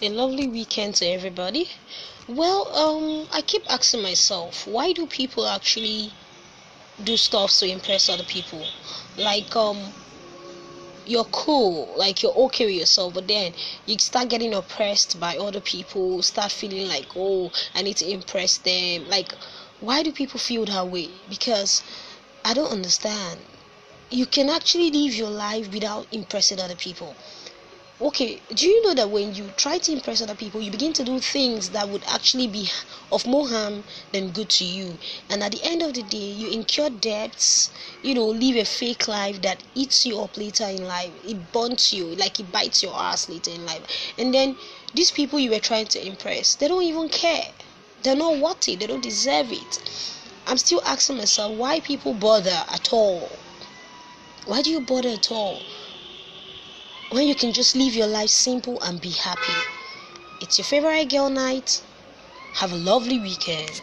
a lovely weekend to everybody. Well, um, I keep asking myself, why do people actually do stuff to impress other people? Like, um, you're cool, like you're okay with yourself, but then you start getting oppressed by other people, start feeling like, oh, I need to impress them. Like, why do people feel that way? Because I don't understand. You can actually live your life without impressing other people okay do you know that when you try to impress other people you begin to do things that would actually be of more harm than good to you? And at the end of the day you incur debts you know live a fake life that eats you up later in life. It burns you like it bites your ass later in life. And then these people you were trying to impress they don't even care. They're not worthy they don't deserve it. I'm still asking myself why people bother at all? Why do you bother at all when you can just live your life simple and be happy. It's your favorite girl night. Have a lovely weekend.